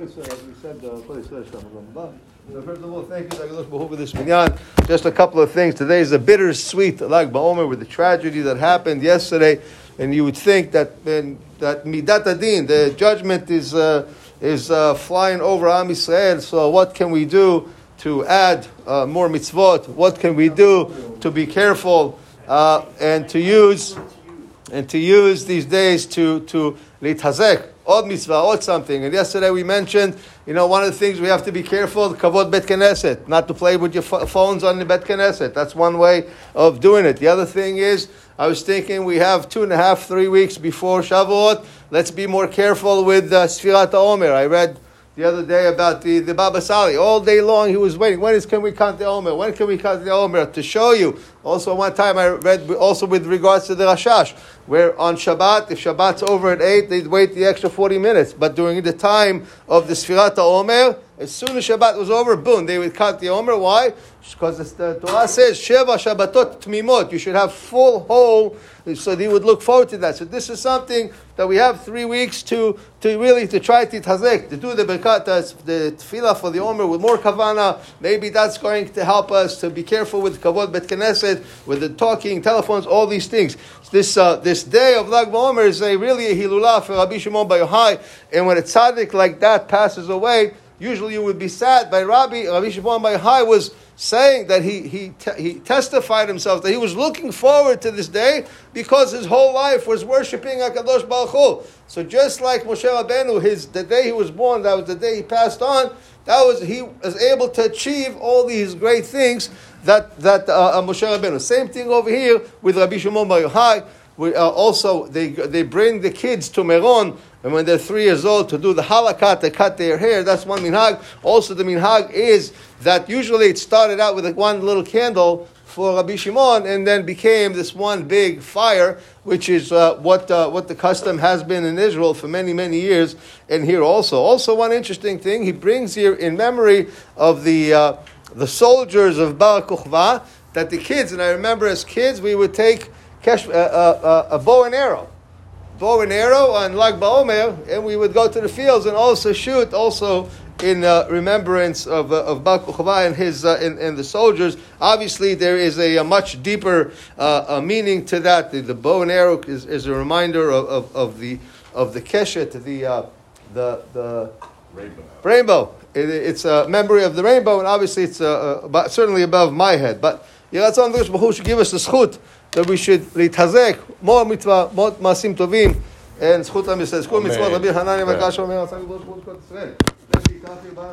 First of all, thank you, this minyan. Just a couple of things. Today is a bittersweet Lag BaOmer with the tragedy that happened yesterday, and you would think that that midat hadin, the judgment is uh, is uh, flying over Am Yisrael. So what can we do to add uh, more mitzvot? What can we do to be careful uh, and to use and to use these days to to litazek odd mitzvah, odd something. And yesterday we mentioned, you know, one of the things we have to be careful, kavod bet knesset, not to play with your phones on the bet knesset. That's one way of doing it. The other thing is, I was thinking we have two and a half, three weeks before Shavuot. Let's be more careful with uh, Sfirat Omer. I read the other day about the, the Baba Sali. All day long he was waiting. When is can we count the Omer? When can we count the Omer? To show you. Also, one time I read also with regards to the Rashash, where on Shabbat, if Shabbat's over at 8, they'd wait the extra 40 minutes. But during the time of the Sfirat Omer, as soon as Shabbat was over, boom, they would count the Omer. Why? Because the Torah says, Sheva Shabbatot Tmimot. You should have full, whole, so they would look forward to that. So this is something that we have three weeks to, to really to try to tazek, to do the berkat, the tefillah for the Omer with more kavana. Maybe that's going to help us to be careful with kavod bet knesset, with the talking, telephones, all these things. This, uh, this day of Lag BaOmer is a, really a hilulah for Rabbi Shimon Bar Yochai. And when a tzaddik like that passes away, usually you would be sad. by Rabbi, Rabbi Shimon Bar Yochai was saying that he, he, te- he testified himself that he was looking forward to this day because his whole life was worshiping HaKadosh Baruch Hu. So just like Moshe Rabbeinu, his, the day he was born, that was the day he passed on, that was, he was able to achieve all these great things that, that uh, uh Moshe Rabbeinu. Same thing over here with Rabbi Shimon Bar Yochai. We, uh, also, they, they bring the kids to Meron and when they're three years old to do the halakat, to cut their hair. That's one minhag. Also, the minhag is that usually it started out with one little candle for Rabbi Shimon and then became this one big fire, which is uh, what, uh, what the custom has been in Israel for many, many years, and here also. Also, one interesting thing he brings here in memory of the, uh, the soldiers of Bar Kokhba, that the kids, and I remember as kids, we would take kesh, uh, uh, uh, a bow and arrow bow and arrow on Lag BaOmer, and we would go to the fields and also shoot, also in uh, remembrance of, uh, of Bar and his uh, and, and, the soldiers. Obviously, there is a, a much deeper uh, meaning to that. The, the, bow and arrow is, is a reminder of, of, of, the of the keshet, the uh, the the rainbow. Rainbow. It, it's a memory of the rainbow, and obviously, it's uh, uh, certainly above my head. But Yiratzon Baruch should give us the zechut that we should להתחזק, more mitzvah, more מעשים טובים, and זכות עם ישראל, זכות מצוות. רבי חנניה וקשה אומר, עשה גבול כל ישראל.